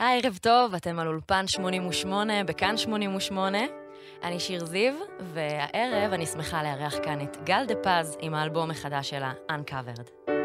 היי, ערב טוב, אתם על אולפן 88 בכאן 88. אני שיר זיו, והערב אני שמחה לארח כאן את גל דה פז עם האלבום החדש שלה, Uncovered.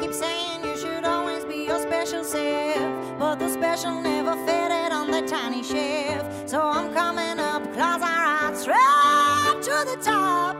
keep saying you should always be your special self, but the special never fitted on the tiny shelf. So I'm coming up closer, I right to the top.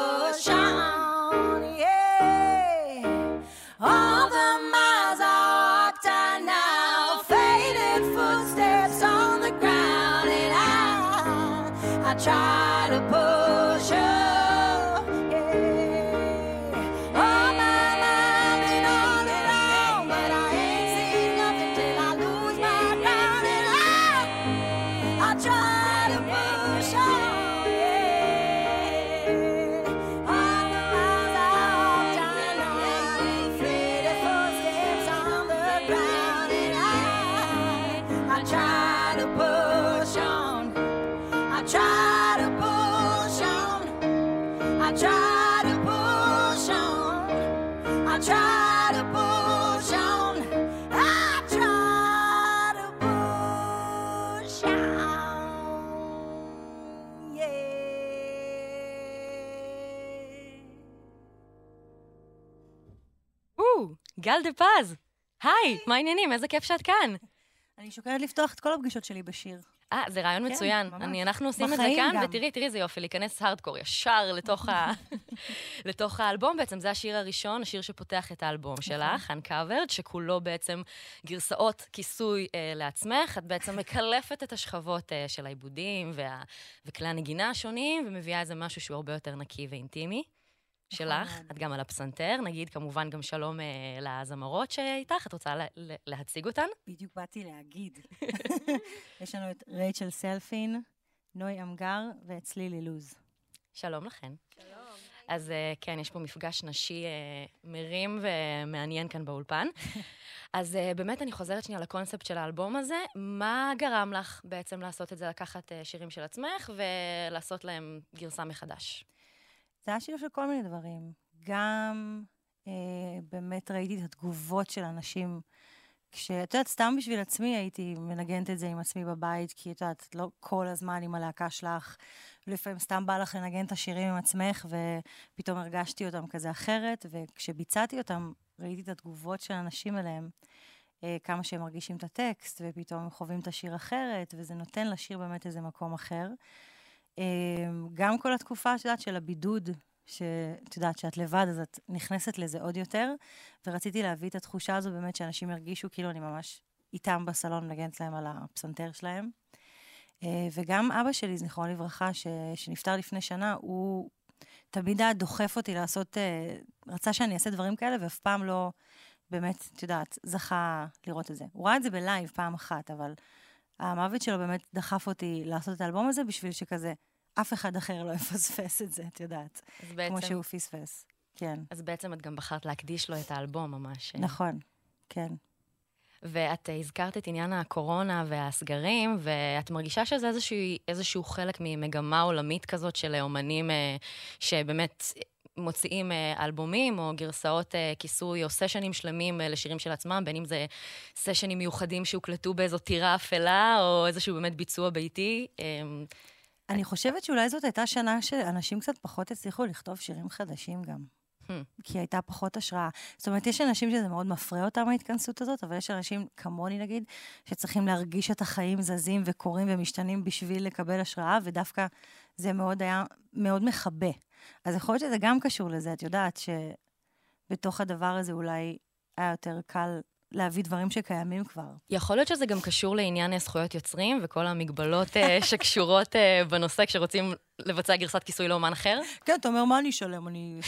גל דה פז, היי, מה העניינים? איזה כיף שאת כאן. אני שוקלת לפתוח את כל הפגישות שלי בשיר. אה, זה רעיון כן, מצוין. אני, אנחנו עושים את זה כאן, גם. ותראי, תראי איזה יופי, להיכנס הארדקור ישר לתוך, ה... לתוך האלבום. בעצם זה השיר הראשון, השיר שפותח את האלבום נכון. שלך, Uncovered, שכולו בעצם גרסאות כיסוי אה, לעצמך. את בעצם מקלפת את השכבות אה, של העיבודים וה... וכלי הנגינה השונים, ומביאה איזה משהו שהוא הרבה יותר נקי ואינטימי. שלך, את גם על הפסנתר, נגיד כמובן גם שלום אה, לזמרות שאיתך, את רוצה לה, להציג אותן? בדיוק באתי להגיד. יש לנו את רייצ'ל סלפין, נוי אמגר ואת צלילי לוז. שלום לכן. שלום. אז uh, כן, יש פה מפגש נשי uh, מרים ומעניין כאן באולפן. אז uh, באמת אני חוזרת שנייה לקונספט של האלבום הזה. מה גרם לך בעצם לעשות את זה, לקחת uh, שירים של עצמך ולעשות להם גרסה מחדש? זה היה שיר של כל מיני דברים. גם אה, באמת ראיתי את התגובות של אנשים. כשאת יודעת, סתם בשביל עצמי הייתי מנגנת את זה עם עצמי בבית, כי את יודעת, לא כל הזמן עם הלהקה שלך, לפעמים סתם בא לך לנגן את השירים עם עצמך, ופתאום הרגשתי אותם כזה אחרת, וכשביצעתי אותם, ראיתי את התגובות של האנשים אליהם, אה, כמה שהם מרגישים את הטקסט, ופתאום הם חווים את השיר אחרת, וזה נותן לשיר באמת איזה מקום אחר. אה, גם כל התקופה, את יודעת, של הבידוד שאת יודעת שאת לבד, אז את נכנסת לזה עוד יותר, ורציתי להביא את התחושה הזו באמת שאנשים ירגישו כאילו אני ממש איתם בסלון מנגנת להם על הפסנתר שלהם. אה, וגם אבא שלי, זיכרונו לברכה, ש... שנפטר לפני שנה, הוא תמיד היה דוחף אותי לעשות, אה, רצה שאני אעשה דברים כאלה, ואף פעם לא באמת, את יודעת, זכה לראות את זה. הוא ראה את זה בלייב פעם אחת, אבל המוות שלו באמת דחף אותי לעשות את האלבום הזה בשביל שכזה, אף אחד אחר לא יפספס את זה, את יודעת. בעצם... כמו שהוא פספס, כן. אז בעצם את גם בחרת להקדיש לו את האלבום ממש. נכון, כן. ואת הזכרת את עניין הקורונה והסגרים, ואת מרגישה שזה איזשהו, איזשהו חלק ממגמה עולמית כזאת של אומנים אה, שבאמת מוציאים אה, אלבומים או גרסאות אה, כיסוי או סשנים שלמים לשירים של עצמם, בין אם זה סשנים מיוחדים שהוקלטו באיזו טירה אפלה, או איזשהו באמת ביצוע ביתי. אני חושבת שאולי זאת הייתה שנה שאנשים קצת פחות הצליחו לכתוב שירים חדשים גם. Hmm. כי הייתה פחות השראה. זאת אומרת, יש אנשים שזה מאוד מפרה אותם, ההתכנסות הזאת, אבל יש אנשים, כמוני נגיד, שצריכים להרגיש את החיים זזים וקורים ומשתנים בשביל לקבל השראה, ודווקא זה מאוד היה מאוד מכבה. אז יכול להיות שזה גם קשור לזה, את יודעת שבתוך הדבר הזה אולי היה יותר קל להביא דברים שקיימים כבר. יכול להיות שזה גם קשור לעניין זכויות יוצרים וכל המגבלות אה, שקשורות אה, בנושא כשרוצים לבצע גרסת כיסוי לאומן אחר? כן, אתה אומר, מה אני אשלם? אני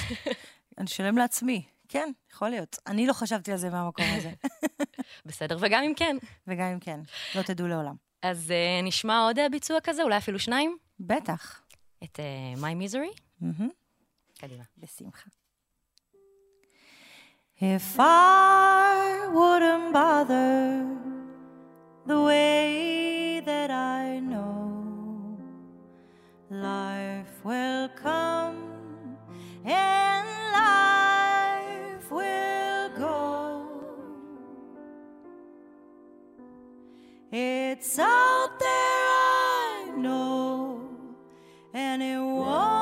אשלם לעצמי. כן, יכול להיות. אני לא חשבתי על זה מהמקום הזה. בסדר, וגם אם כן. וגם אם כן, לא תדעו לעולם. אז uh, נשמע עוד ביצוע כזה, אולי אפילו שניים? בטח. את uh, My Misery? Mm-hmm. קדימה. בשמחה. If I wouldn't bother the way that I know life will come and life will go. It's out there, I know, and it won't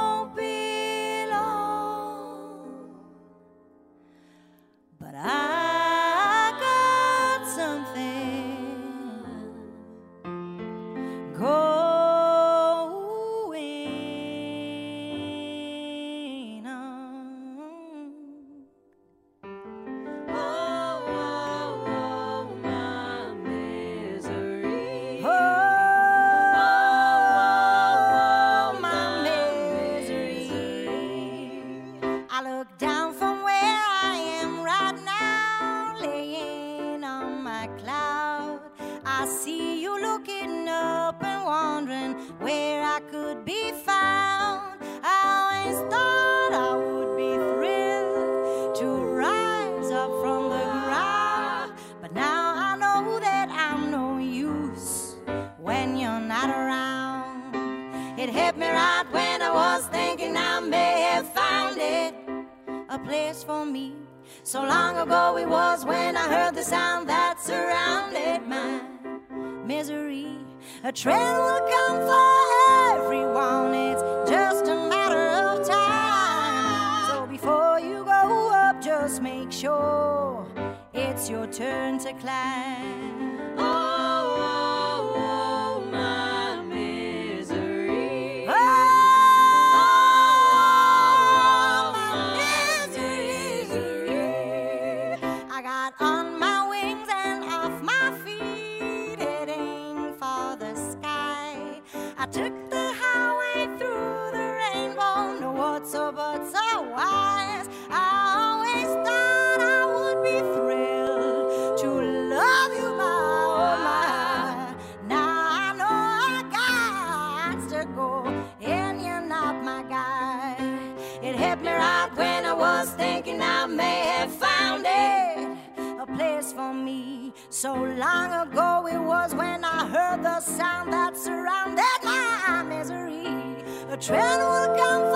A trend will come for everyone. It's just a matter of time. So before you go up, just make sure it's your turn to climb. Sound that surrounded my misery. A trend will come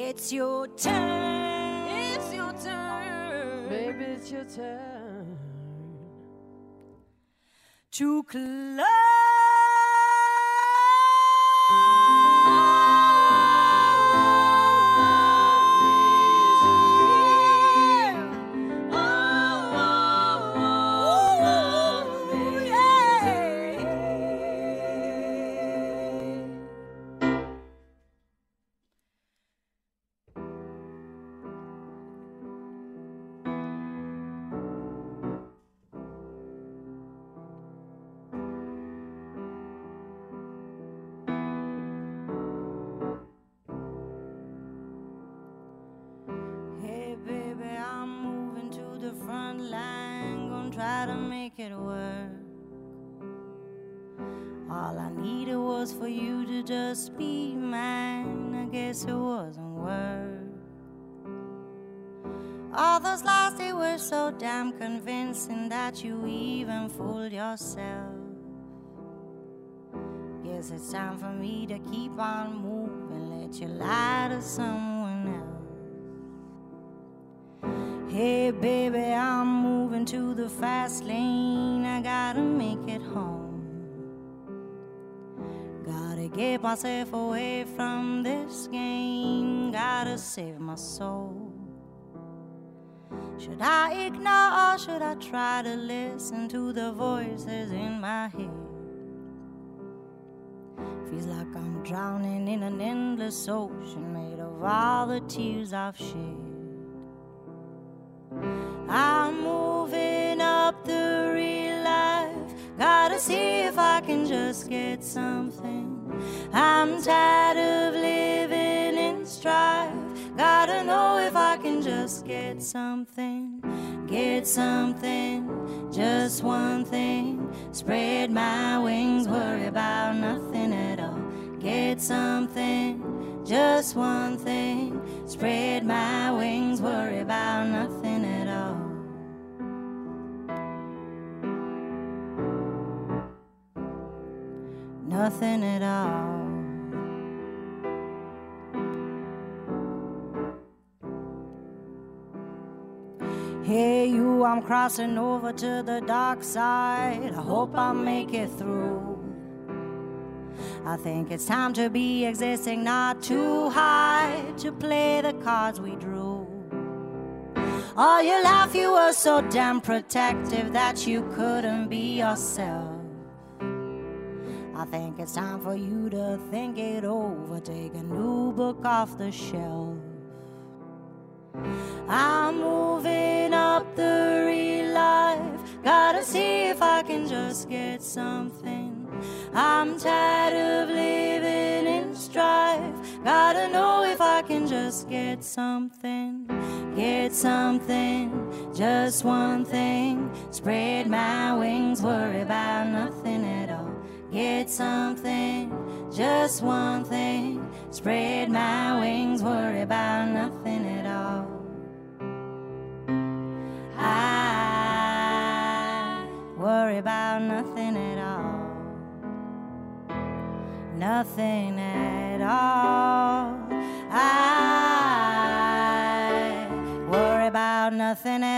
it's your turn. It's your turn. Baby, it's your turn. to climb. Make it work. All I needed was for you to just be mine. I guess it wasn't work. All those lies, they were so damn convincing that you even fooled yourself. Guess it's time for me to keep on moving. Let you lie to someone Hey, baby, I'm moving to the fast lane. I gotta make it home. Gotta get myself away from this game. Gotta save my soul. Should I ignore or should I try to listen to the voices in my head? Feels like I'm drowning in an endless ocean made of all the tears I've shed. See if I can just get something. I'm tired of living in strife. Gotta know if I can just get something. Get something, just one thing. Spread my wings, worry about nothing at all. Get something, just one thing. Spread my wings, worry about nothing Nothing at all. Hey, you, I'm crossing over to the dark side. I hope I make it through. I think it's time to be existing, not too high to play the cards we drew. All your life, you were so damn protective that you couldn't be yourself. I think it's time for you to think it over, take a new book off the shelf. I'm moving up the real life. Gotta see if I can just get something. I'm tired of living in strife. Gotta know if I can just get something. Get something, just one thing. Spread my wings, worry about nothing at all. Get something, just one thing. Spread my wings, worry about nothing at all. I worry about nothing at all. Nothing at all. I worry about nothing at all.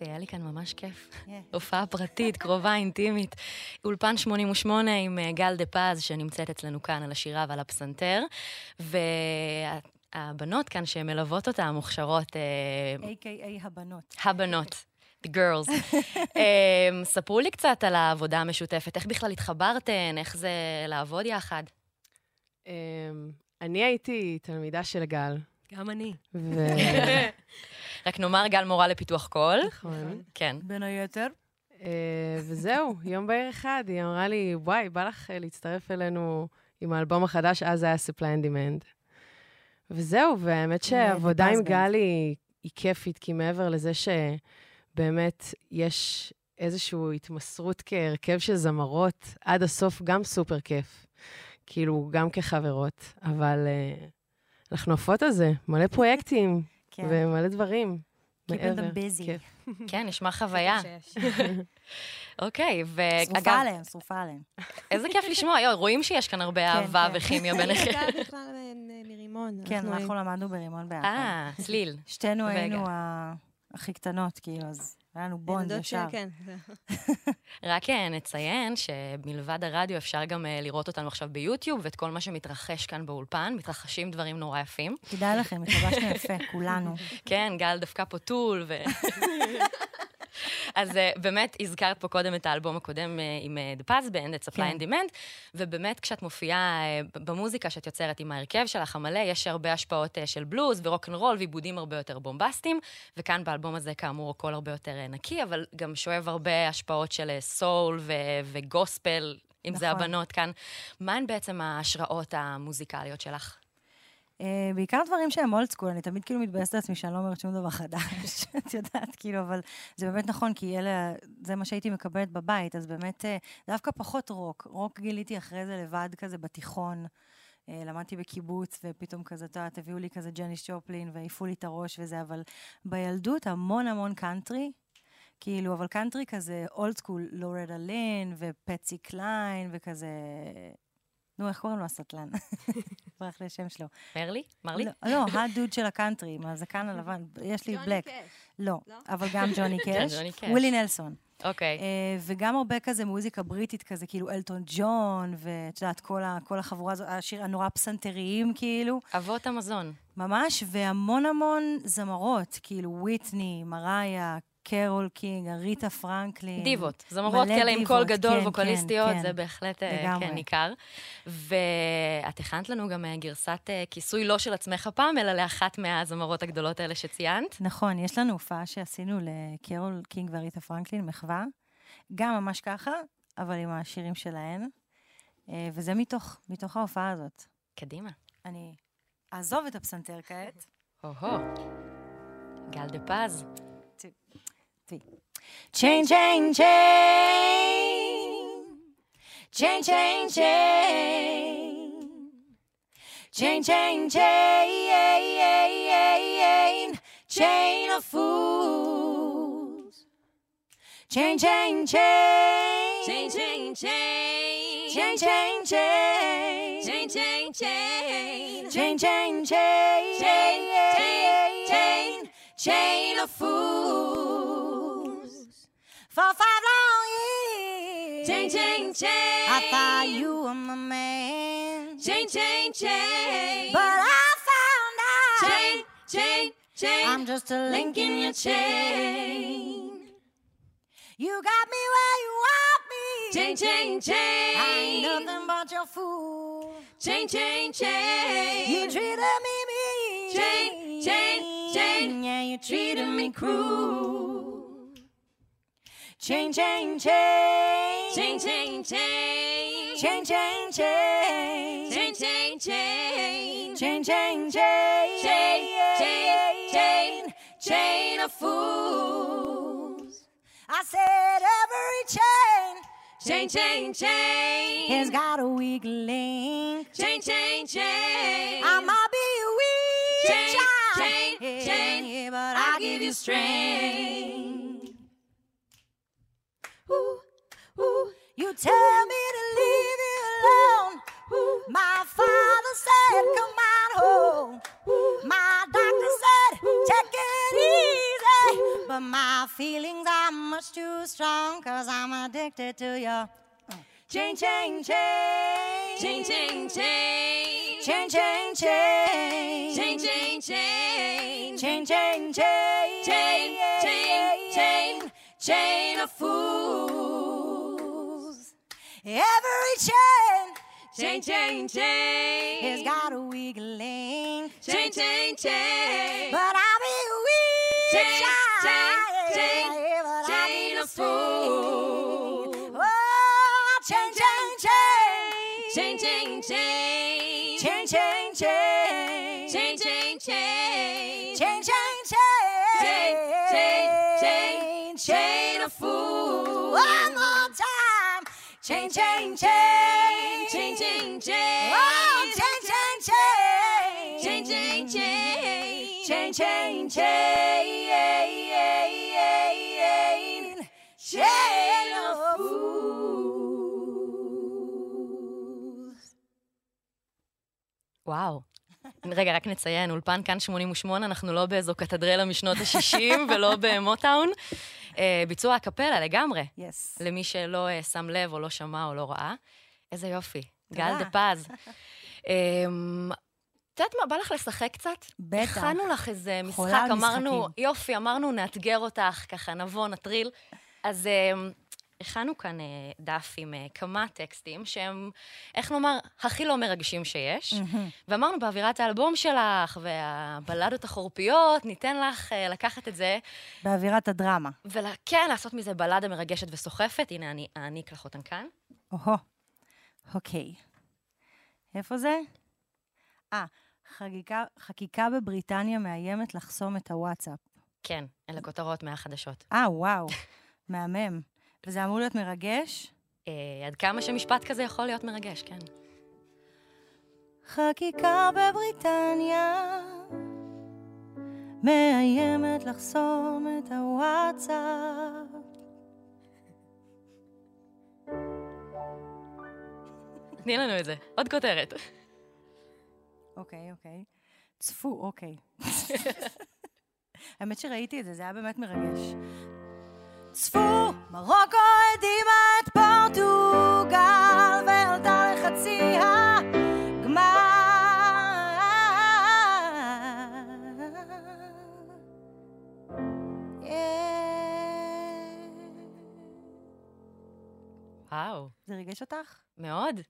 יופי, היה לי כאן ממש כיף. הופעה פרטית, קרובה, אינטימית. אולפן 88 עם אה, גל דה פז, שנמצאת אצלנו כאן על השירה ועל הפסנתר. והבנות כאן שמלוות אותה, המוכשרות... A.K.A. הבנות. הבנות. The girls. um, ספרו לי קצת על העבודה המשותפת, איך בכלל התחברתן, איך זה לעבוד יחד. Um, אני הייתי תלמידה של גל. גם אני. ו... רק נאמר, גל מורה לפיתוח קול. נכון. כן. בין היתר. Uh, וזהו, יום בהיר אחד, היא אמרה לי, וואי, בא לך אה, להצטרף אלינו עם האלבום החדש, אז היה Supply and Demand. וזהו, והאמת שהעבודה עם גל היא, היא כיפית, כי מעבר לזה שבאמת יש איזושהי התמסרות כהרכב של זמרות, עד הסוף גם סופר כיף. כאילו, גם כחברות, אבל uh, אנחנו עפות על זה, מלא פרויקטים כן. ומלא דברים. Keeping them busy. כיף. כן, נשמע חוויה. אוקיי, ואגב... שרופה עליהם, שרופה עליהם. איזה כיף לשמוע, יואו, רואים שיש כאן הרבה אהבה כן. וכימיה ביניכם. אני בכלל מרימון. כן, אנחנו למדנו ברימון ביחד. אה, צליל. שתינו היינו הכי קטנות, כאילו, אז היה לנו בונד ישר. כן. רק נציין שמלבד הרדיו אפשר גם לראות אותנו עכשיו ביוטיוב, ואת כל מה שמתרחש כאן באולפן, מתרחשים דברים נורא יפים. כדאי לכם, התלבשנו יפה, כולנו. כן, גל דווקא פה טול, ו... אז uh, באמת, הזכרת פה קודם את האלבום הקודם uh, עם uh, The Paz Band, את Supply and Demand, ובאמת, כשאת מופיעה במוזיקה שאת יוצרת עם ההרכב שלך המלא, יש הרבה השפעות של בלוז ורוק אנד רול ועיבודים הרבה יותר בומבסטיים, וכאן באלבום הזה, כאמור, הכל הרבה יותר נקי, אבל גם שואב הרבה השפעות של סול וגוספל, אם נכון. זה הבנות כאן. מהן בעצם ההשראות המוזיקליות שלך? Uh, בעיקר דברים שהם old school, אני תמיד כאילו מתבאסת לעצמי שאני לא אומרת שום דבר חדש, את יודעת, כאילו, אבל זה באמת נכון, כי אלה, זה מה שהייתי מקבלת בבית, אז באמת, uh, דווקא פחות רוק. רוק גיליתי אחרי זה לבד כזה בתיכון. Uh, למדתי בקיבוץ, ופתאום כזה, את יודעת, הביאו לי כזה ג'ניס ג'ופלין, והעיפו לי את הראש וזה, אבל בילדות המון המון קאנטרי, כאילו, אבל קאנטרי כזה old school, לורטה לין, ופטסי קליין, וכזה... נו, איך קוראים לו הסטלן? ברח לי השם שלו. מרלי? מרלי? לא, לא, הדוד של הקאנטרי, עם הזקן הלבן. יש לי black. לא, אבל גם ג'וני קאש. ג'וני קאש. ווילי נלסון. אוקיי. וגם הרבה כזה מוזיקה בריטית כזה, כאילו אלטון ג'ון, ואת יודעת, כל החבורה הזאת, השיר הנורא פסנתריים, כאילו. אבות המזון. ממש, והמון המון זמרות, כאילו וויטני, מריה, קרול קינג, אריתה פרנקלין. דיוות. זמרות כאלה עם קול גדול, כן, ווקליסטיות, כן, זה בהחלט לגמרי. כן, ניכר. ואת הכנת לנו גם גרסת כיסוי לא של עצמך הפעם, אלא לאחת מהזמרות הגדולות האלה שציינת. נכון, יש לנו הופעה שעשינו לקרול קינג ואריתה פרנקלין, מחווה. גם ממש ככה, אבל עם השירים שלהן. וזה מתוך, מתוך ההופעה הזאת. קדימה. אני אעזוב את הפסנתר כעת. הו-הו. גל דה פז. Chain, chain, chain. Chain, chain, chain. Chain, chain, chain. Chain of fools. Chain, chain, chain. Chain, chain, chain. Chain, chain, chain. Chain, chain, chain. Chain, chain, chain. Chain, chain, chain. Chain of fools. For five long years. Chain, chain, chain. I thought you were my man. Chain, chain, chain. But I found out. Chain, chain, chain. I'm just a link in your chain. You got me where you want me. Chain, chain, chain. I ain't nothing but your fool. Chain, chain, chain. You treated me mean. Chain, chain, chain. Yeah, you treated me cruel. Chain, chain, chain. Chain, chain, chain. Chain, chain, chain. Chain, chain, chain. Chain, chain, chain. Chain, chain, chain. Chain of fools. I said every chain Chain, chain, chain. has got a weak link. Chain, chain, chain. I might be a weak Chain, child, chain, chain. yeah, but I'll give you strength. Tell me to leave you alone. My father said, come on home. My doctor said, take it easy. But my feelings are much too strong, cause I'm addicted to your chain, chain, chain. Chain, chain, chain. Chain, chain, chain. Chain, chain, chain. Chain, chain, chain. Chain, chain, chain. Chain of fools. Every chain Chain, chain, chain. has got a weak link. Chain, chain, chain. But I'll be weak. Chain, chain, chain. but I'll Chain be of fools. Oh, chain, chain, chain. Chain, chain, chain. Chain, chain, chain. Chain, chain, chain. Chain, chain, Chain, chain, chain. Chain of fools. One Chain, chain, chain. Chain, chain, chain. Oh, chain, chain, chain. Chain, chain, chain. Chain, chain, chain. Chain of fools. וואו. רגע, רק נציין, אולפן כאן 88, אנחנו לא באיזו קתדרלה משנות ה-60 ולא במוטאון. אה, ביצוע הקפלה לגמרי, יס. למי שלא אה, שם לב או לא שמע או לא ראה. איזה יופי. גל. דה פז. אמ, את יודעת מה, בא לך לשחק קצת? בטח. הכנו לך איזה משחק, אמרנו, משחקים. יופי, אמרנו, נאתגר אותך, ככה נבוא, נטריל. אז אמ, הכנו כאן אה, דף עם אה, כמה טקסטים שהם, איך נאמר, הכי לא מרגשים שיש. ואמרנו, באווירת האלבום שלך והבלדות החורפיות, ניתן לך אה, לקחת את זה, באווירת הדרמה. וכן, לעשות מזה בלדה מרגשת וסוחפת. הנה, אני אעניק לך אותן כאן. אוהו. אוקיי. איפה זה? אה, חקיקה, חקיקה בבריטניה מאיימת לחסום את הוואטסאפ. כן, אלה כותרות מהחדשות. אה, וואו. מהמם. וזה אמור להיות מרגש? אה, עד כמה שמשפט כזה יכול להיות מרגש, כן. חקיקה בבריטניה מאיימת לחסום את הוואטסאפ. תני לנו את זה. עוד כותרת. אוקיי, אוקיי. צפו, אוקיי. האמת שראיתי את זה, זה היה באמת מרגש. צפו, מרוקו הדהימה את פורטוגל ועלתה לחצי הגמר. אה, וואו, זה ריגש אותך? מאוד.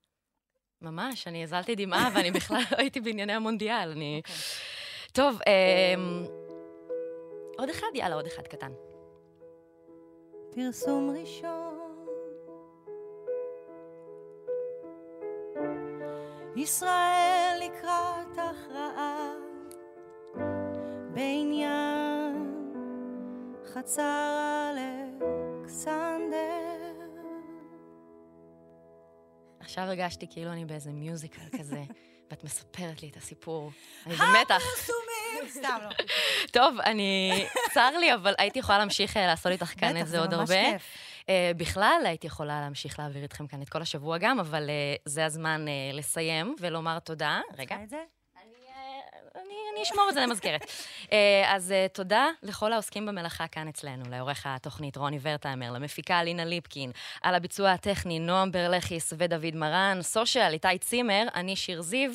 ממש, אני הזלתי דמעה ואני בכלל לא הייתי בענייני המונדיאל. אני... אוקיי. טוב, אמ, עוד אחד? יאללה, עוד אחד קטן. פרסום ראשון. ישראל לקראת הכרעה בעניין חצר אלכסנדר. עכשיו הרגשתי כאילו אני באיזה מיוזיקל כזה, ואת מספרת לי את הסיפור. אני במתח. הפרסומים! סתם לא. טוב, אני... צר לי, אבל הייתי יכולה להמשיך אה, לעשות איתך כאן בטח, את זה זה עוד ממש הרבה. כיף. אה, בכלל, הייתי יכולה להמשיך להעביר איתכם כאן את כל השבוע גם, אבל אה, זה הזמן לסיים ולומר תודה. רגע. זה? אני, אשמור את זה למסגרת. אה, אז תודה לכל העוסקים במלאכה כאן אצלנו, לעורך התוכנית רוני ורטהיימר, למפיקה לינה ליפקין, על הביצוע הטכני נועם ברלכיס ודוד מרן, סושיאל איתי צימר, אני שיר זיו.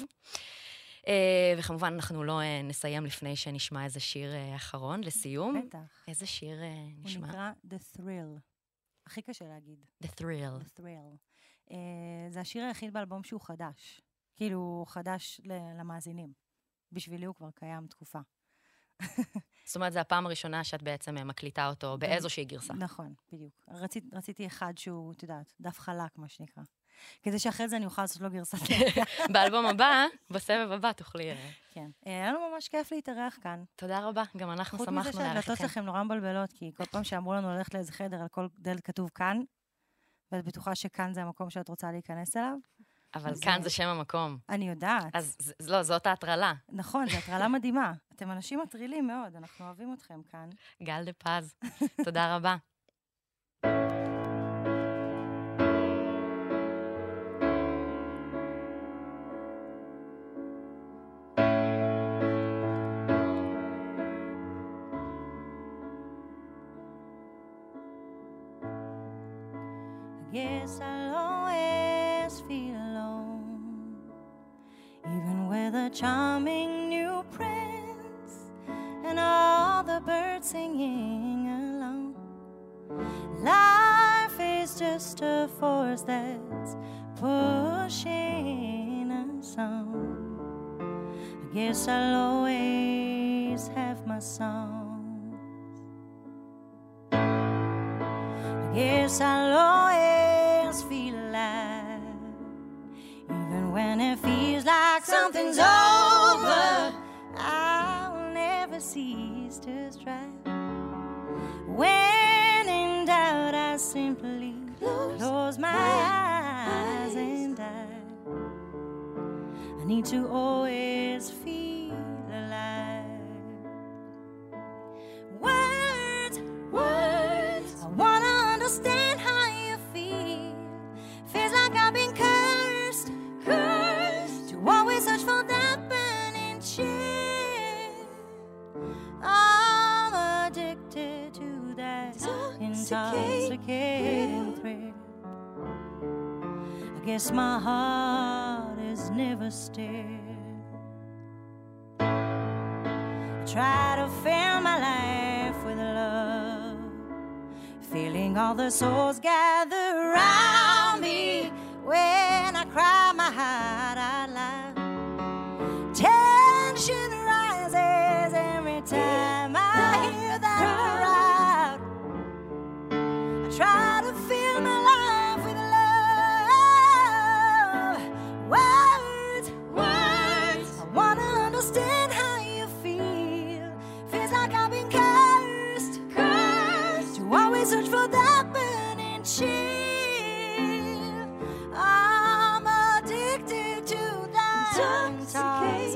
אה, וכמובן, אנחנו לא אה, נסיים לפני שנשמע איזה שיר אה, אחרון לסיום. בטח. איזה שיר אה, הוא נשמע? נקרא The Thrill. הכי קשה להגיד. The Thrill. The Thrill. Uh, זה השיר היחיד באלבום שהוא חדש. כאילו, חדש למאזינים. בשבילי הוא כבר קיים תקופה. זאת אומרת, זו הפעם הראשונה שאת בעצם מקליטה אותו באיזושהי גרסה. נכון, בדיוק. רצית, רציתי אחד שהוא, את יודעת, דף חלק, מה שנקרא. כדי שאחרי זה אני אוכל לעשות לו גרסת להקה. באלבום הבא, בסבב הבא תוכלי... אה, כן. אה, היה לנו ממש כיף להתארח כאן. תודה רבה, גם אנחנו חוץ מזה שמחנו לארח שהדלתות איתכם. שלכם נורא מבלבלות, כי כל פעם שאמרו לנו ללכת לאיזה חדר, על כל דלת כתוב כאן, ואת בטוחה שכאן זה המקום שאת רוצה להיכנס אליו? אבל כאן אה, זה שם המקום. אני יודעת. אז לא, זאת ההטרלה. נכון, זו הטרלה מדהימה. אתם אנשים מטרילים מאוד, אנחנו אוהבים אתכם כאן. גל דה פז, תודה רבה. I'll always feel alone, even with a charming new prince and all the birds singing along. Life is just a force that's pushing us on. I guess I'll always have my songs. I guess something's over. I'll never cease to strive. When in doubt, I simply close, my eyes and die. I need to always feel alive. Words, words. I wanna understand how you feel. Feels like I've been intoxicating thrill. I guess my heart is never still. I try to fill my life with love, feeling all the souls gather around me when I cry my heart out loud.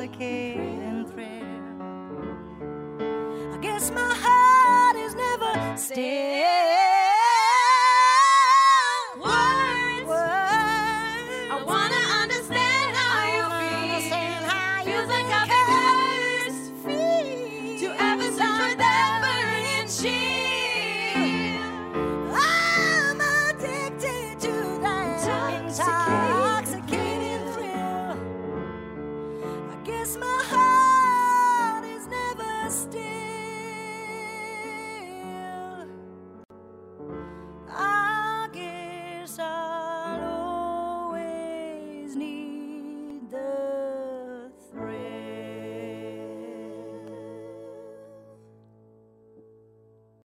complicated.